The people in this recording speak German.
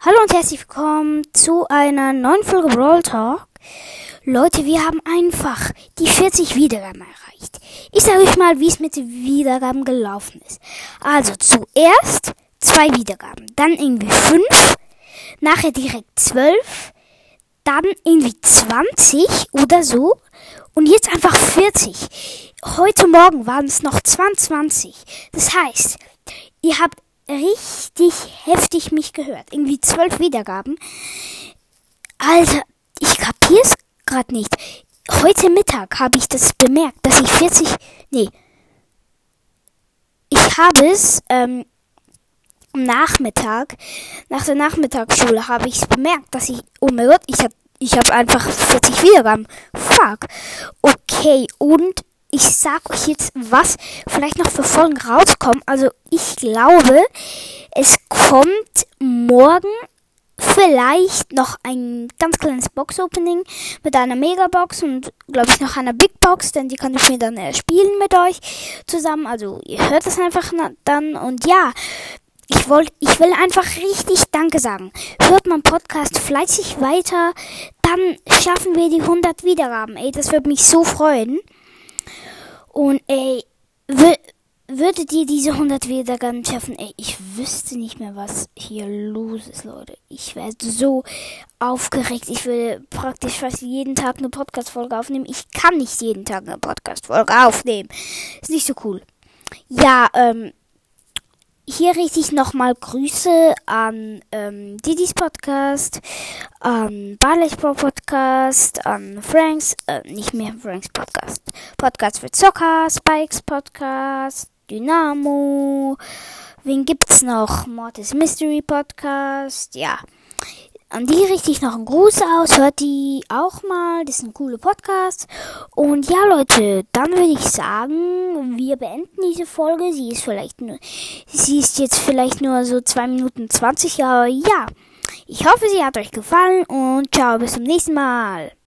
Hallo und herzlich willkommen zu einer neuen Folge Brawl Talk. Leute, wir haben einfach die 40 Wiedergaben erreicht. Ich sage euch mal, wie es mit den Wiedergaben gelaufen ist. Also zuerst zwei Wiedergaben, dann irgendwie fünf, nachher direkt zwölf, dann irgendwie 20 oder so und jetzt einfach 40. Heute Morgen waren es noch 22. Das heißt, ihr habt richtig heftig mich gehört. Irgendwie zwölf Wiedergaben. Alter, ich kapier's grad nicht. Heute Mittag habe ich das bemerkt, dass ich 40. Nee. Ich habe es ähm, am Nachmittag, nach der Nachmittagsschule habe ich es bemerkt, dass ich. Oh mein Gott, ich habe ich hab einfach 40 Wiedergaben. Fuck. Okay, und ich sag euch jetzt, was vielleicht noch für Folgen rauskommen. Also ich glaube, es kommt morgen vielleicht noch ein ganz kleines Box-Opening mit einer Megabox und glaube ich noch einer Big Box, denn die kann ich mir dann äh, spielen mit euch zusammen. Also ihr hört es einfach dann und ja. Ich wollte, ich will einfach richtig Danke sagen. Hört mein Podcast fleißig weiter, dann schaffen wir die 100 Wiedergaben. Ey, das würde mich so freuen. Und ey, würdet ihr diese 100 Wiedergaben schaffen? Ey, ich wüsste nicht mehr, was hier los ist, Leute. Ich werde so aufgeregt. Ich will praktisch fast jeden Tag eine Podcast-Folge aufnehmen. Ich kann nicht jeden Tag eine Podcast-Folge aufnehmen. Ist nicht so cool. Ja, ähm, hier richtig nochmal Grüße an ähm, Didis Podcast, an Barley Pro Podcast, an Franks, äh, nicht mehr Franks Podcast, Podcast für Zocker, Spikes Podcast, Dynamo, wen gibt's noch? Mortis Mystery Podcast, ja. An die richte ich noch einen Gruß aus. Hört die auch mal. Das sind coole Podcasts. Und ja, Leute, dann würde ich sagen, wir beenden diese Folge. Sie ist vielleicht nur, sie ist jetzt vielleicht nur so zwei Minuten zwanzig, aber ja. Ich hoffe, sie hat euch gefallen und ciao, bis zum nächsten Mal.